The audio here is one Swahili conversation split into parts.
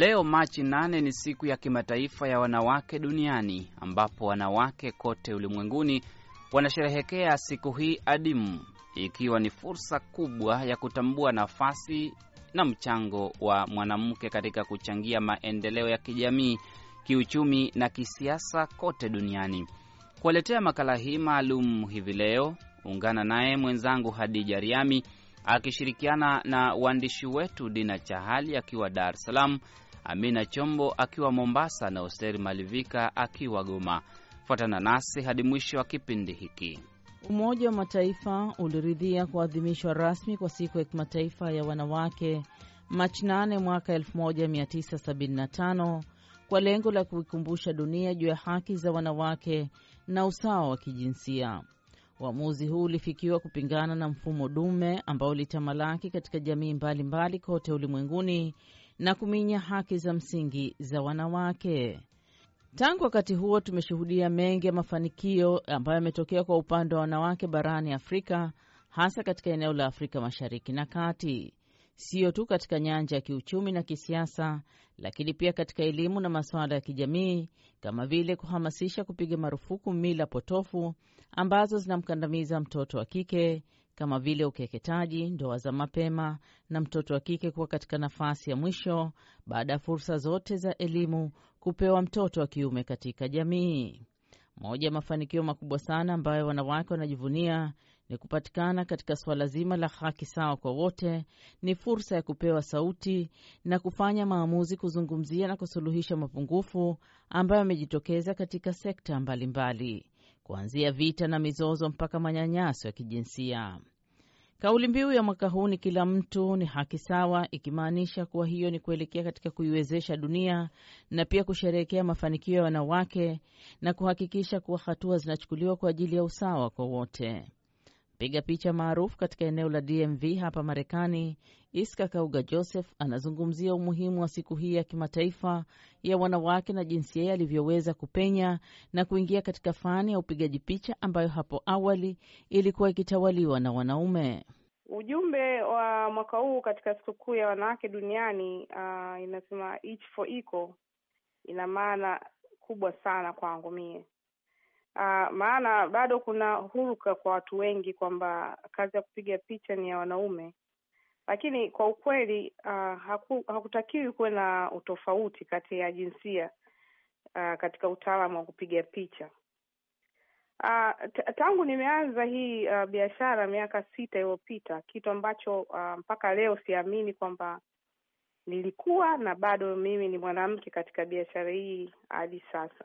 Leo Machi 8 ni siku ya kimataifa ya wanawake duniani ambapo wanawake kote ulimwenguni wanasherehekea siku hii adimu, ikiwa ni fursa kubwa ya kutambua nafasi na mchango wa mwanamke katika kuchangia maendeleo ya kijamii, kiuchumi na kisiasa kote duniani. Kuwaletea makala hii maalum hivi leo, ungana naye mwenzangu Hadija Riami akishirikiana na waandishi wetu Dina Chahali akiwa Dar es Salaam, Amina Chombo akiwa Mombasa na Osteri Malivika akiwa Goma. Fuatana nasi hadi mwisho wa kipindi hiki. Umoja wa Mataifa uliridhia kuadhimishwa rasmi kwa siku ya kimataifa ya wanawake Machi 8 mwaka 1975 kwa lengo la kuikumbusha dunia juu ya haki za wanawake na usawa wa kijinsia. Uamuzi huu ulifikiwa kupingana na mfumo dume ambao ulitamalaki katika jamii mbalimbali mbali kote ulimwenguni na kuminya haki za msingi za wanawake. Tangu wakati huo tumeshuhudia mengi ya mafanikio ambayo yametokea kwa upande wa wanawake barani Afrika, hasa katika eneo la Afrika Mashariki na Kati, sio tu katika nyanja ya kiuchumi na kisiasa, lakini pia katika elimu na masuala ya kijamii, kama vile kuhamasisha kupiga marufuku mila potofu ambazo zinamkandamiza mtoto wa kike kama vile ukeketaji, ndoa za mapema na mtoto wa kike kuwa katika nafasi ya mwisho baada ya fursa zote za elimu kupewa mtoto wa kiume katika jamii. Moja ya mafanikio makubwa sana ambayo wanawake wanajivunia ni kupatikana katika suala zima la haki sawa kwa wote, ni fursa ya kupewa sauti na kufanya maamuzi, kuzungumzia na kusuluhisha mapungufu ambayo yamejitokeza katika sekta mbalimbali, kuanzia vita na mizozo mpaka manyanyaso ya kijinsia. Kauli mbiu ya mwaka huu ni kila mtu ni haki sawa, ikimaanisha kuwa hiyo ni kuelekea katika kuiwezesha dunia na pia kusherehekea mafanikio ya wanawake na kuhakikisha kuwa hatua zinachukuliwa kwa ajili ya usawa kwa wote. Mpiga picha maarufu katika eneo la DMV hapa Marekani, Iska Kauga Joseph anazungumzia umuhimu wa siku hii ya kimataifa ya wanawake na jinsi yeye alivyoweza kupenya na kuingia katika fani ya upigaji picha ambayo hapo awali ilikuwa ikitawaliwa na wanaume. Ujumbe wa mwaka huu katika sikukuu ya wanawake duniani uh, inasema each for equal, ina maana kubwa sana kwangu mie. Uh, maana bado kuna huruka kwa watu wengi kwamba kazi ya kupiga picha ni ya wanaume, lakini kwa ukweli uh, haku, hakutakiwi kuwe na utofauti kati ya jinsia uh, katika utaalamu wa kupiga picha. Uh, tangu nimeanza hii uh, biashara miaka sita iliyopita, kitu ambacho uh, mpaka leo siamini kwamba nilikuwa na bado mimi ni mwanamke katika biashara hii hadi sasa.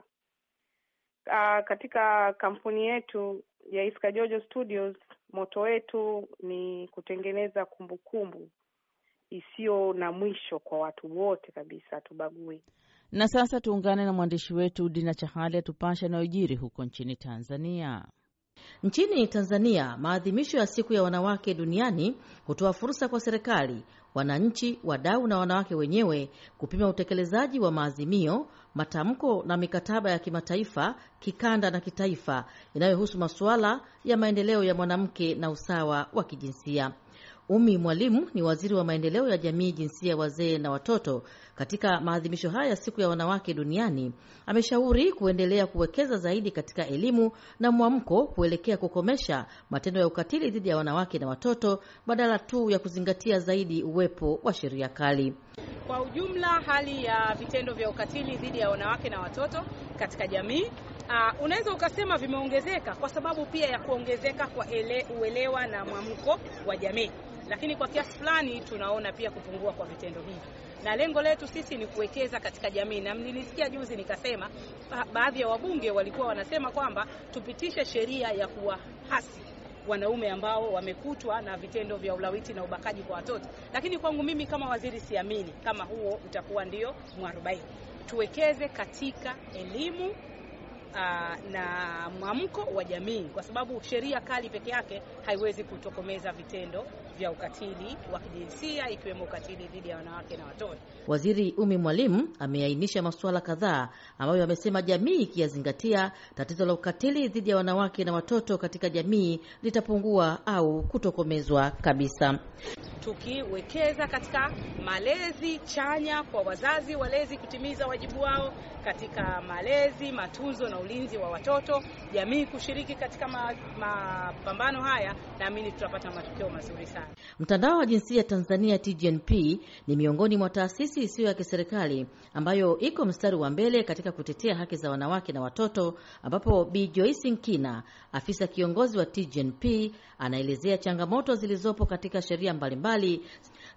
Uh, katika kampuni yetu ya Iska Jojo Studios moto wetu ni kutengeneza kumbukumbu isiyo na mwisho kwa watu wote kabisa, hatubagui. Na sasa tuungane na mwandishi wetu Dina Chahali atupasha anayojiri huko nchini Tanzania. Nchini Tanzania, maadhimisho ya siku ya wanawake duniani hutoa fursa kwa serikali, wananchi, wadau na wanawake wenyewe kupima utekelezaji wa maazimio, matamko na mikataba ya kimataifa, kikanda na kitaifa inayohusu masuala ya maendeleo ya mwanamke na usawa wa kijinsia. Umi Mwalimu ni waziri wa maendeleo ya jamii, jinsia, wazee na watoto. Katika maadhimisho haya ya siku ya wanawake duniani, ameshauri kuendelea kuwekeza zaidi katika elimu na mwamko kuelekea kukomesha matendo ya ukatili dhidi ya wanawake na watoto badala tu ya kuzingatia zaidi uwepo wa sheria kali. Kwa ujumla, hali ya vitendo vya ukatili dhidi ya wanawake na watoto katika jamii uh, unaweza ukasema vimeongezeka kwa sababu pia ya kuongezeka kwa ele, uelewa na mwamko wa jamii lakini kwa kiasi fulani tunaona pia kupungua kwa vitendo hivi, na lengo letu sisi ni kuwekeza katika jamii. Na nilisikia juzi nikasema, baadhi ya wabunge walikuwa wanasema kwamba tupitishe sheria ya kuwahasi wanaume ambao wamekutwa na vitendo vya ulawiti na ubakaji kwa watoto, lakini kwangu mimi kama waziri siamini kama huo utakuwa ndio mwarobaini. Tuwekeze katika elimu uh, na mwamko wa jamii, kwa sababu sheria kali peke yake haiwezi kutokomeza vitendo vya ukatili wa kijinsia ikiwemo ukatili dhidi ya wanawake na watoto. Waziri Umi Mwalimu ameainisha masuala kadhaa ambayo amesema jamii ikiyazingatia, tatizo la ukatili dhidi ya wanawake na watoto katika jamii litapungua au kutokomezwa kabisa. Tukiwekeza katika malezi chanya kwa wazazi walezi kutimiza wajibu wao katika malezi, matunzo na ulinzi wa watoto, jamii kushiriki katika mapambano ma haya, naamini tutapata matokeo mazuri sana. Mtandao wa Jinsia Tanzania TGNP ni miongoni mwa taasisi isiyo ya kiserikali ambayo iko mstari wa mbele katika kutetea haki za wanawake na watoto, ambapo Bi Joyce Nkina, afisa kiongozi wa TGNP, anaelezea changamoto zilizopo katika sheria mbalimbali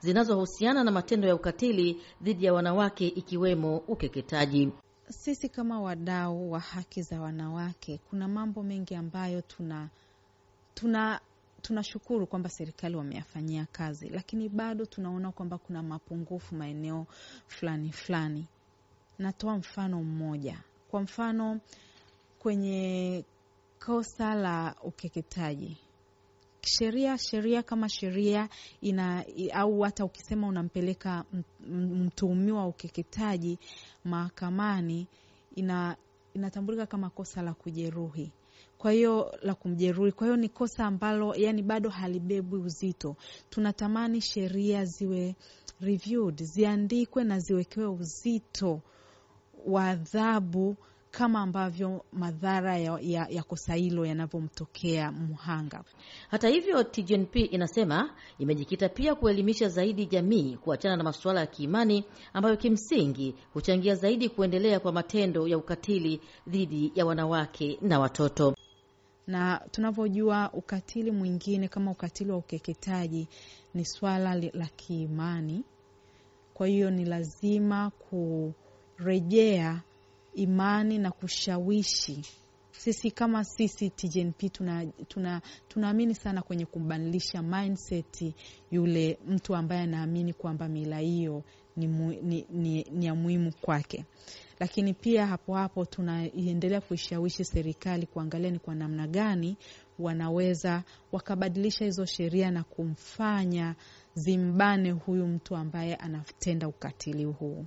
zinazohusiana na matendo ya ukatili dhidi ya wanawake ikiwemo ukeketaji. Sisi kama wadau wa haki za wanawake, kuna mambo mengi ambayo tuna tuna tunashukuru kwamba serikali wameyafanyia kazi, lakini bado tunaona kwamba kuna mapungufu maeneo fulani fulani. Natoa mfano mmoja. Kwa mfano, kwenye kosa la ukeketaji sheria sheria kama sheria ina au hata ukisema unampeleka mtuhumiwa wa ukeketaji mahakamani, ina inatambulika kama kosa la kujeruhi kwa hiyo la kumjeruhi. Kwa hiyo ni kosa ambalo yani bado halibebwi uzito. Tunatamani sheria ziwe reviewed, ziandikwe na ziwekewe uzito wa adhabu kama ambavyo madhara ya, ya, ya kosa hilo yanavyomtokea mhanga. Hata hivyo, TGNP inasema imejikita pia kuelimisha zaidi jamii kuachana na masuala ya kiimani ambayo kimsingi huchangia zaidi kuendelea kwa matendo ya ukatili dhidi ya wanawake na watoto na tunavyojua ukatili mwingine kama ukatili wa ukeketaji ni swala la kiimani. Kwa hiyo ni lazima kurejea imani na kushawishi. Sisi kama sisi TGNP tunaamini tuna, sana kwenye kumbadilisha mindset yule mtu ambaye anaamini kwamba mila hiyo ni, ni, ni, ni ya muhimu kwake lakini pia hapo hapo tunaendelea kuishawishi serikali kuangalia ni kwa namna gani wanaweza wakabadilisha hizo sheria na kumfanya zimbane huyu mtu ambaye anatenda ukatili huu.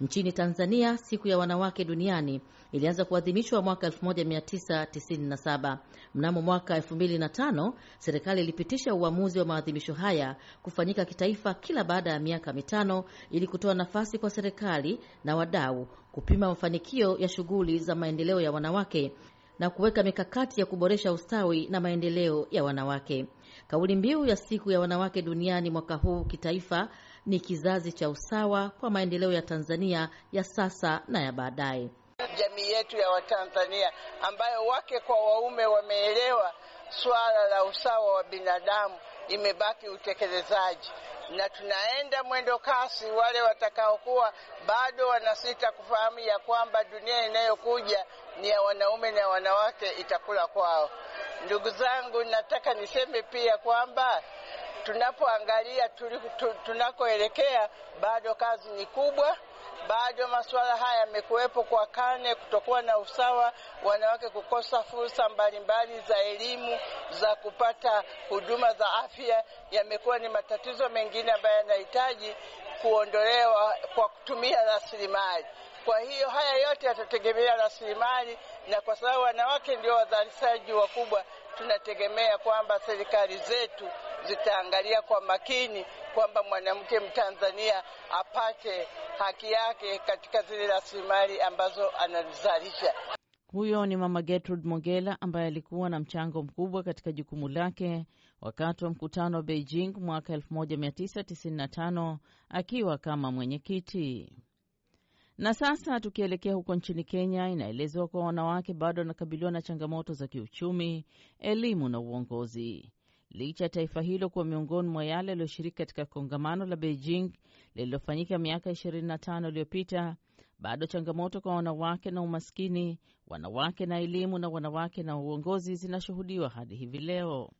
Nchini Tanzania, siku ya wanawake duniani ilianza kuadhimishwa mwaka 1997. Mnamo mwaka 2005 serikali ilipitisha uamuzi wa maadhimisho haya kufanyika kitaifa kila baada ya miaka mitano ili kutoa nafasi kwa serikali na wadau kupima mafanikio ya shughuli za maendeleo ya wanawake na kuweka mikakati ya kuboresha ustawi na maendeleo ya wanawake. Kauli mbiu ya siku ya wanawake duniani mwaka huu kitaifa ni kizazi cha usawa kwa maendeleo ya Tanzania ya sasa na ya baadaye. Jamii yetu ya Watanzania ambayo wake kwa waume wameelewa suala la usawa wa binadamu, imebaki utekelezaji, na tunaenda mwendo kasi. Wale watakaokuwa bado wanasita kufahamu ya kwamba dunia inayokuja ni ya wanaume na wanawake itakula kwao. Ndugu zangu, nataka niseme pia kwamba tunapoangalia tunakoelekea bado kazi ni kubwa. Bado masuala haya yamekuwepo kwa karne, kutokuwa na usawa, wanawake kukosa fursa mbalimbali za elimu, za kupata huduma za afya, yamekuwa ni matatizo mengine ambayo yanahitaji kuondolewa kwa kutumia rasilimali. Kwa hiyo haya yote yatategemea rasilimali, na kwa sababu wanawake ndio wazalishaji wakubwa, tunategemea kwamba serikali zetu zitaangalia kwa makini kwamba mwanamke Mtanzania apate haki yake katika zile rasilimali ambazo anazalisha. Huyo ni Mama Gertrude Mogela ambaye alikuwa na mchango mkubwa katika jukumu lake wakati wa mkutano wa Beijing mwaka 1995 akiwa kama mwenyekiti. Na sasa tukielekea huko nchini Kenya, inaelezwa kuwa wanawake bado wanakabiliwa na changamoto za kiuchumi, elimu na uongozi. Licha ya taifa hilo kuwa miongoni mwa yale yaliyoshiriki katika kongamano la Beijing lililofanyika miaka 25 iliyopita, bado changamoto kwa wanawake na umaskini, wanawake na elimu na wanawake na uongozi zinashuhudiwa hadi hivi leo.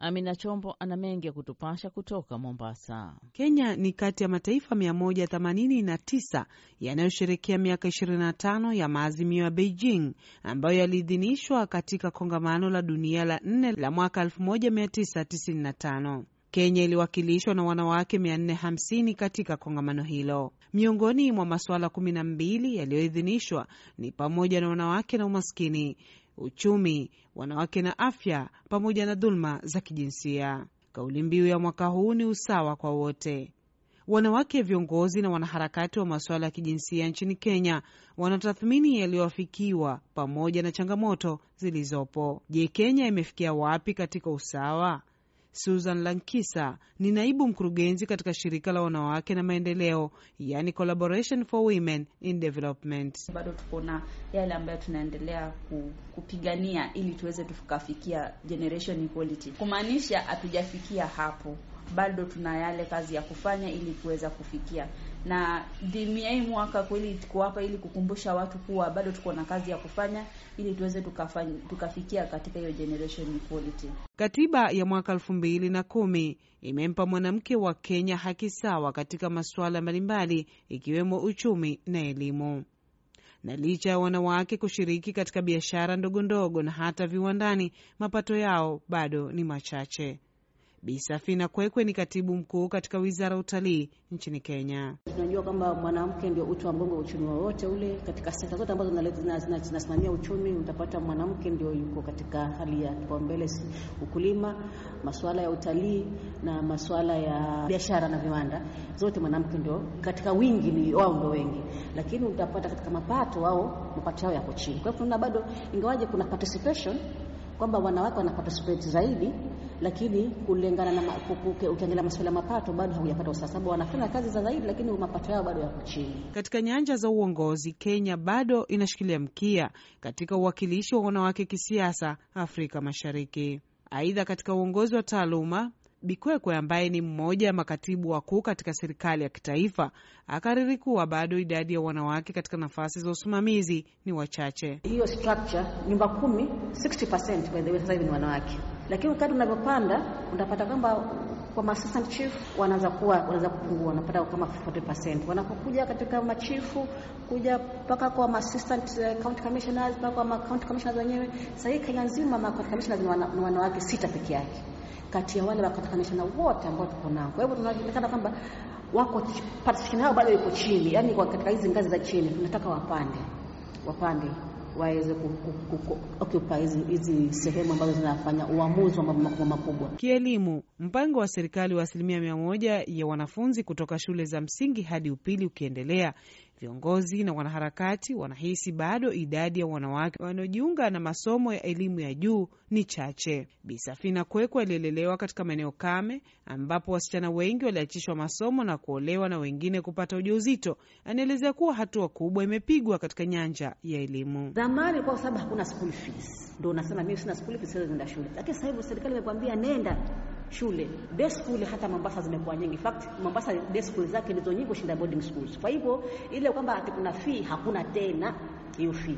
Amina Chombo ana mengi ya kutupasha kutoka Mombasa. Kenya ni kati ya mataifa 189 yanayosherekea miaka 25 ya maazimio ya Beijing ambayo yaliidhinishwa katika kongamano la dunia la nne la mwaka 1995. Kenya iliwakilishwa na wanawake 450 katika kongamano hilo. Miongoni mwa masuala 12 yaliyoidhinishwa ni pamoja na wanawake na umaskini, uchumi, wanawake na afya, pamoja na dhuluma za kijinsia. Kauli mbiu ya mwaka huu ni usawa kwa wote. Wanawake viongozi na wanaharakati wa masuala ya kijinsia nchini Kenya wanatathmini yaliyoafikiwa pamoja na changamoto zilizopo. Je, Kenya imefikia wapi katika usawa? Susan Lankisa ni naibu mkurugenzi katika shirika la wanawake na maendeleo, yani Collaboration for Women in Development. Bado tuko na yale ambayo tunaendelea kupigania ili tuweze tukafikia generation equality, kumaanisha hatujafikia hapo, bado tuna yale kazi ya kufanya ili kuweza kufikia na hii mwaka kweli tuko hapa ili kukumbusha watu kuwa bado tuko na kazi ya kufanya ili tuweze tukafikia katika hiyo generation equality. Katiba ya mwaka elfu mbili na kumi imempa mwanamke wa Kenya haki sawa katika masuala mbalimbali ikiwemo uchumi na elimu. Na licha ya wanawake kushiriki katika biashara ndogo ndogo na hata viwandani, mapato yao bado ni machache. Bi Safina Kwekwe ni katibu mkuu katika wizara ya utalii nchini Kenya. Tunajua kwamba mwanamke ndio uti wa mgongo wa uchumi wowote ule. Katika sekta zote ambazo zinasimamia uchumi, utapata mwanamke ndio yuko katika hali ya kipaumbele: ukulima, masuala ya utalii na masuala ya biashara na viwanda, zote mwanamke ndio katika wingi, ni wao ndio wengi, lakini utapata katika mapato, wao mapato yao yako chini. Kwa hivyo tuna bado, ingawaje kuna participation kwamba wanawake wana participate zaidi lakini kulingana na ukiangalia masuala mapato bado haujapata usawa, wanafanya kazi za zaidi, lakini mapato yao bado yako chini. Katika nyanja za uongozi, Kenya bado inashikilia mkia katika uwakilishi wa wanawake kisiasa Afrika Mashariki. Aidha, katika uongozi wa taaluma Bikwekwe ambaye ni mmoja ya makatibu wakuu katika serikali ya kitaifa akariri kuwa bado idadi ya wanawake katika nafasi za usimamizi ni wachache. Hiyo structure nyumba kumi, 60% by the way sasa hivi ni wanawake, lakini wakati unavyopanda unapata kwamba kwa assistant chief wanaanza kuwa wanaanza kupungua, wanapata kama 40%. Wanapokuja katika machifu kuja mpaka kwa assistant county commissioners mpaka kwa county commissioners wenyewe, sasa hii Kenya nzima ma county commissioners ni wanawake sita peke yake kati ya wale wakatakana wote ambao tuko nao. Kwa hivyo tunaonekana kwamba wako participation yao bado iko chini, yaani katika hizi ngazi za chini tunataka wapande wapande waweze kuokupa hizi sehemu ambazo zinafanya uamuzi wa mambo makubwa. Kielimu, mpango wa serikali wa asilimia mia moja ya wanafunzi kutoka shule za msingi hadi upili ukiendelea, viongozi na wanaharakati wanahisi bado idadi ya wanawake wanaojiunga na masomo ya elimu ya juu ni chache. Bi Safina Kwekwe alielelewa katika maeneo kame ambapo wasichana wengi waliachishwa masomo na kuolewa na wengine kupata ujauzito. Anaelezea kuwa hatua kubwa imepigwa katika nyanja ya elimu. Zamani kwa sababu hakuna school fees, ndio unasema mimi sina school fees, siwezi nenda shule, lakini sasa hivi serikali imekwambia nenda shule. Day school hata Mombasa zimekuwa nyingi. In fact, Mombasa day school zake ndizo nyingi kushinda boarding schools. Kwa hivyo ile kwamba ati kuna fee, hakuna tena hiyo fee.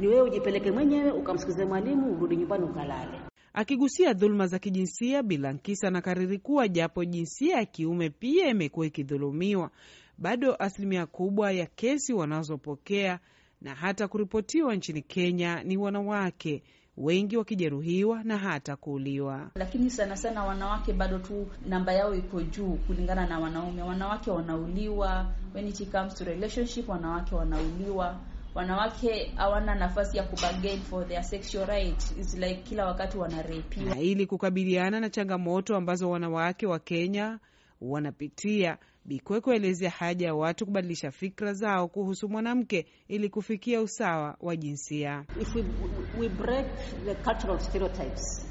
Ni wewe ujipeleke mwenyewe ukamsikize mwalimu, urudi nyumbani ukalale. Akigusia dhuluma za kijinsia, Bilankisa anakariri kuwa japo jinsia ya kiume pia imekuwa ikidhulumiwa, bado asilimia kubwa ya kesi wanazopokea na hata kuripotiwa nchini Kenya ni wanawake wengi wakijeruhiwa na hata kuuliwa. Lakini sana sana wanawake bado tu namba yao iko juu kulingana na wanaume. Wanawake wanauliwa, when it comes to relationship, wanawake wanauliwa. Wanawake hawana nafasi ya kubargain for their sexual right. It's like kila wakati wanarepiwa. Na ili kukabiliana na changamoto ambazo wanawake wa Kenya wanapitia Bikweko aelezea haja ya watu kubadilisha fikra zao kuhusu mwanamke ili kufikia usawa wa jinsia. If we, we break the cultural stereotypes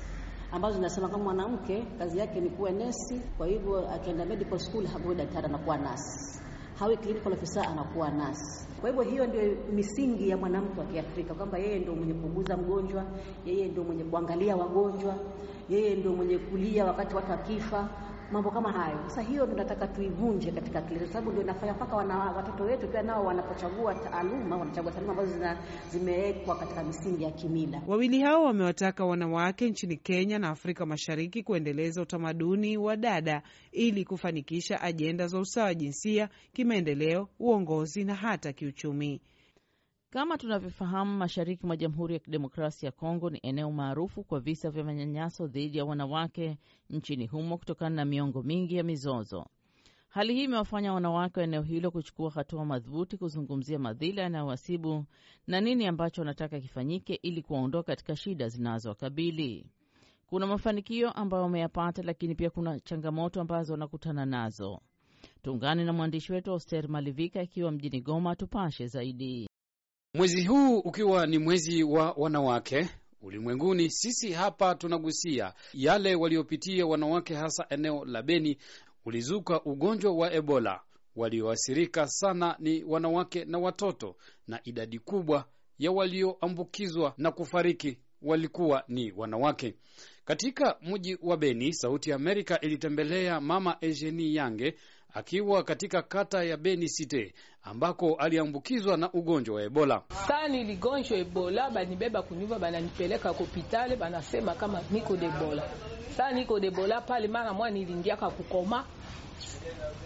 ambazo zinasema kama mwanamke kazi yake ni kuwa nesi, kwa hivyo akienda medical school hakuwa daktari, anakuwa nasi, hawe clinical officer, anakuwa nasi. Kwa hivyo hiyo ndio misingi ya mwanamke wa Kiafrika kwamba yeye ndio mwenye kuuguza mgonjwa, yeye ndio mwenye kuangalia wagonjwa, yeye ndio mwenye kulia wakati watu wakifa mambo kama hayo. Sasa hiyo tunataka tuivunje katika akili, kwa sababu ndio inafanya mpaka watoto wetu pia nao wanapochagua taaluma wanachagua taaluma ambazo zimewekwa katika misingi ya kimila. Wawili hao wamewataka wanawake nchini Kenya na Afrika Mashariki kuendeleza utamaduni wa dada ili kufanikisha ajenda za usawa wa jinsia, kimaendeleo, uongozi na hata kiuchumi. Kama tunavyofahamu, mashariki mwa Jamhuri ya Kidemokrasia ya Kongo ni eneo maarufu kwa visa vya manyanyaso dhidi ya wanawake nchini humo kutokana na miongo mingi ya mizozo. Hali hii imewafanya wanawake wa eneo hilo kuchukua hatua madhubuti kuzungumzia madhila yanayowasibu na nini ambacho wanataka kifanyike ili kuwaondoa katika shida zinazowakabili. Kuna mafanikio ambayo wameyapata, lakini pia kuna changamoto ambazo wanakutana nazo. Tuungane na mwandishi wetu Oster Malivika akiwa mjini Goma, tupashe zaidi. Mwezi huu ukiwa ni mwezi wa wanawake ulimwenguni, sisi hapa tunagusia yale waliopitia wanawake, hasa eneo la Beni ulizuka ugonjwa wa Ebola. Walioathirika sana ni wanawake na watoto, na idadi kubwa ya walioambukizwa na kufariki walikuwa ni wanawake. Katika mji wa Beni, Sauti ya Amerika ilitembelea Mama Eugenie Yange akiwa katika kata ya Beni Cite ambako aliambukizwa na ugonjwa wa Ebola. Saa niligonjwa Ebola, banibeba kunyumba, bananipeleka hospitali, banasema kama niko ebola. Saa niko ebola pale, mara mwa nilingiaka kukoma,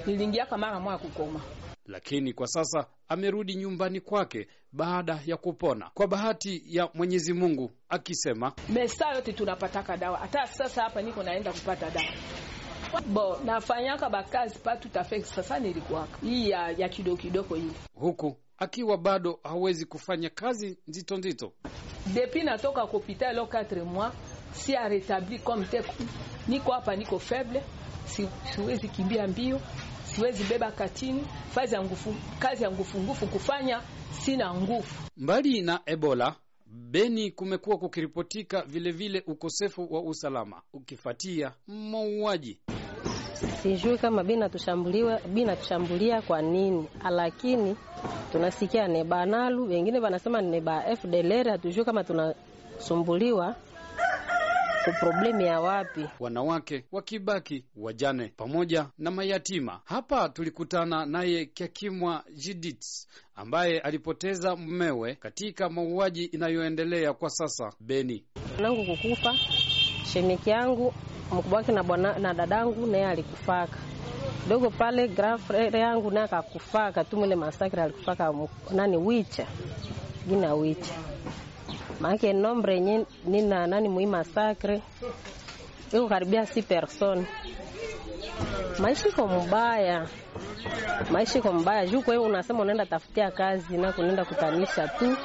nilingiaka mara mwa kukoma. Lakini kwa sasa amerudi nyumbani kwake baada ya kupona. Kwa bahati ya Mwenyezi Mungu, akisema mesa yote tunapataka dawa. Hata sasa hapa niko naenda kupata dawa bo nafanyaka bakazi pa tafeki. Sasa nilikuwaka hii ya, ya kidogo kidogo hili, huku akiwa bado hawezi kufanya kazi nzito nzito. Depuis natoka hospitali lo 4 mois si a retabli comme te, niko hapa niko faible, si, siwezi kimbia mbio siwezi beba katini fazi ya ngufu, kazi ya ngufu ngufu kufanya sina nguvu. Mbali na Ebola, Beni kumekuwa kukiripotika vilevile ukosefu wa usalama ukifuatia mauaji. Sijui kama bina binatushambulia kwa nini, lakini tunasikia ni banalu, wengine wanasema ni ba FDLR. Hatujui kama tunasumbuliwa problemu ya wapi, wanawake wakibaki wajane pamoja na mayatima. Hapa tulikutana naye Kyakimwa jidit ambaye alipoteza mmewe katika mauaji inayoendelea kwa sasa Beni. nangu kukufa shemeki yangu mkubwa wake na bwana na dadangu naye alikufaka. Dogo pale, grafre yangu naye akakufaka tu mwile masakre alikufaka nani wicha. Gina wicha. Maake nombre yenye nina nani mui masakre iko karibia si person. Maisha iko mbaya, maisha iko mbaya. Juu. Kwa unasema unaenda tafutia kazi na kunaenda kutanisha tu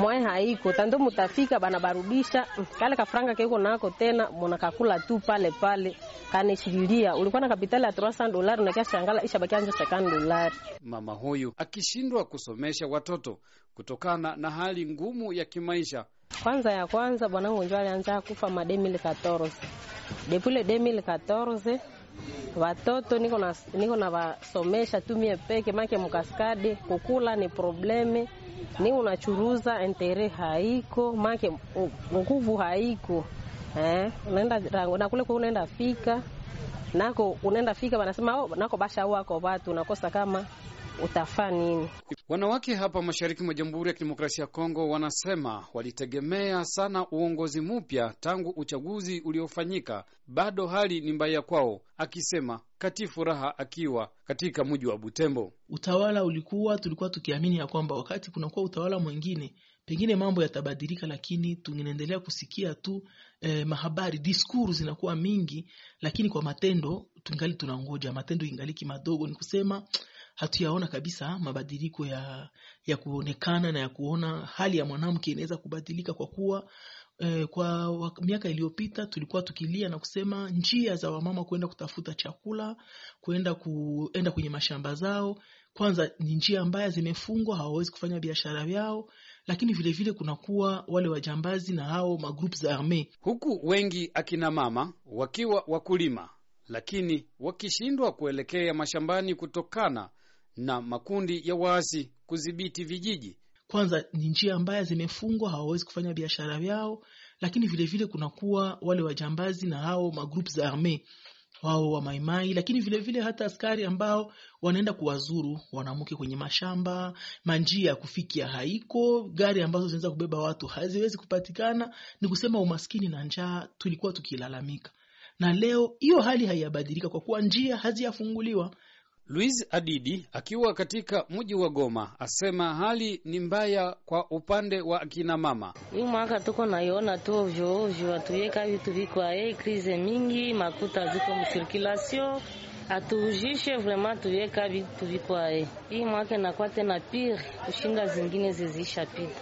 mwae haiko tando, mutafika bana barudisha kale kafranga keko nako tena kakula tu pale pale kanishililia. Ulikuwa na kapitali ya 300 dolari na kiasi shangala isha bakia nje 50 dolari. Mama huyu akishindwa kusomesha watoto kutokana na hali ngumu ya kimaisha. Kwanza ya kwanza bwanangu njo alianza kufa ma 2014 depuis le 2014 watoto niko na niko na wasomesha tu mie peke make mkaskade kukula ni probleme. Ni unachuruza entere haiko make nguvu haiko. Eh, unaenda na kule kwa unaenda fika nako unaenda fika wanasema oh, nako basha wako watu unakosa kama utafaa nini. Wanawake hapa mashariki mwa Jamhuri ya Kidemokrasia ya Kongo wanasema walitegemea sana uongozi mpya tangu uchaguzi uliofanyika, bado hali ni mbaya kwao, akisema Kati Furaha akiwa katika mji wa Butembo. Utawala ulikuwa tulikuwa tukiamini ya kwamba wakati kunakuwa utawala mwingine pengine mambo yatabadilika, lakini tunaendelea kusikia tu eh, mahabari diskuru zinakuwa mingi, lakini kwa matendo tungali tunangoja. Matendo ingaliki madogo, ni kusema hatuyaona kabisa mabadiliko ya ya kuonekana na ya kuona hali ya mwanamke inaweza kubadilika kwa kuwa eh, kwa miaka iliyopita tulikuwa tukilia na kusema njia za wamama kwenda kutafuta chakula, kwenda kuenda kwenye mashamba zao, kwanza ni njia mbaya, zimefungwa, hawawezi kufanya biashara yao, lakini vilevile vile kunakuwa wale wajambazi na hao magrupu za arme, huku wengi akina mama wakiwa wakulima, lakini wakishindwa kuelekea mashambani kutokana na makundi ya waasi kudhibiti vijiji. Kwanza ni njia ambayo zimefungwa, hawawezi kufanya biashara yao, lakini vilevile vile kunakuwa wale wajambazi na hao magrupu za arme wao wa maimai, lakini vilevile vile hata askari ambao wanaenda kuwazuru wanamke kwenye mashamba, manjia ya kufikia haiko, gari ambazo zinaweza kubeba watu haziwezi kupatikana. Ni kusema umaskini na njaa tulikuwa tukilalamika, na leo hiyo hali haiyabadilika kwa kuwa njia haziyafunguliwa. Louis Adidi akiwa katika mji wa Goma asema hali ni mbaya kwa upande wa akina mama. Hii mwaka tuko naiona tu ovyo ovyo, atuyeka vitu vikwae krize mingi, makuta ziko msirkulasio, atuujishe vrema tuyeka vitu vikwae. Hii mwaka inakuwa tena pire kushinda zingine zizisha pita.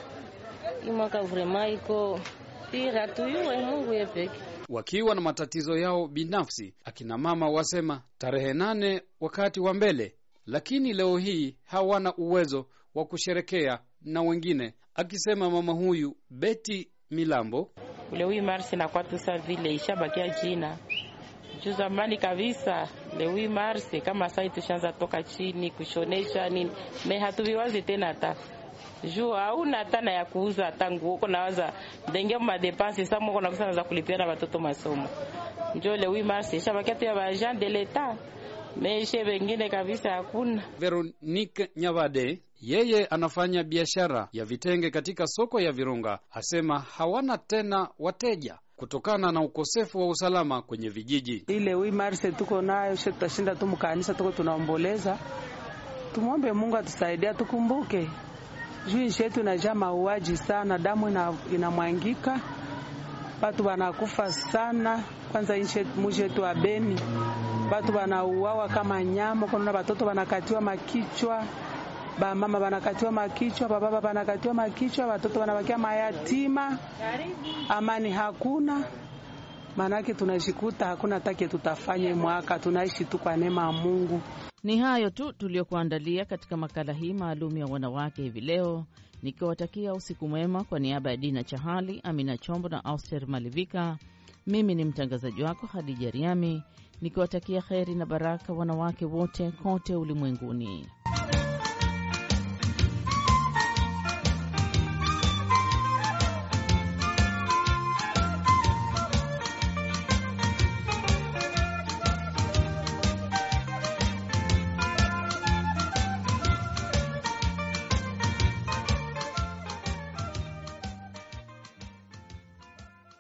Hii mwaka vrema iko pire, atuyue Mungu yepeke wakiwa na matatizo yao binafsi. Akina mama wasema tarehe nane wakati wa mbele, lakini leo hii hawana uwezo wa kusherekea na wengine, akisema mama huyu Beti Milambo, leo hii marsi nakuwa tusa vile ishabakia jina juu zamani kabisa. Leo marsi kama sai tushanza toka chini kushonesha nini, me hatuviwazi tena hata juu hauna hata na ya kuuza hata nguo uko nawaza ndenge madepense sa mko nakusa za kulipia na watoto masomo njo le 8 mars shabakia tu ya baagent de l'etat meshe wengine kabisa hakuna. Veronique Nyavade yeye anafanya biashara ya vitenge katika soko ya Virunga, asema hawana tena wateja kutokana na ukosefu wa usalama kwenye vijiji. Ile wi mars tuko nayo, tutashinda tu mkanisa, tuko tunaomboleza. Tumwombe Mungu atusaidia, tukumbuke juu nchi yetu inajaa mauaji sana, damu inamwangika, watu wanakufa sana. Kwanza mji yetu wa Beni, watu wanauawa kama nyama, kunaona watoto wanakatiwa makichwa, bamama wanakatiwa makichwa, bababa wanakatiwa makichwa, watoto wanabakia mayatima, amani hakuna. Maanake tunajikuta hakuna take tutafanye mwaka, tunaishi tu kwa neema ya Mungu. Ni hayo tu tuliyokuandalia katika makala hii maalum ya wanawake hivi leo, nikiwatakia usiku mwema. Kwa niaba ya Dina Chahali, Amina Chombo na Auster Malivika, mimi ni mtangazaji wako Hadija Riami, nikiwatakia kheri na baraka wanawake wote kote ulimwenguni.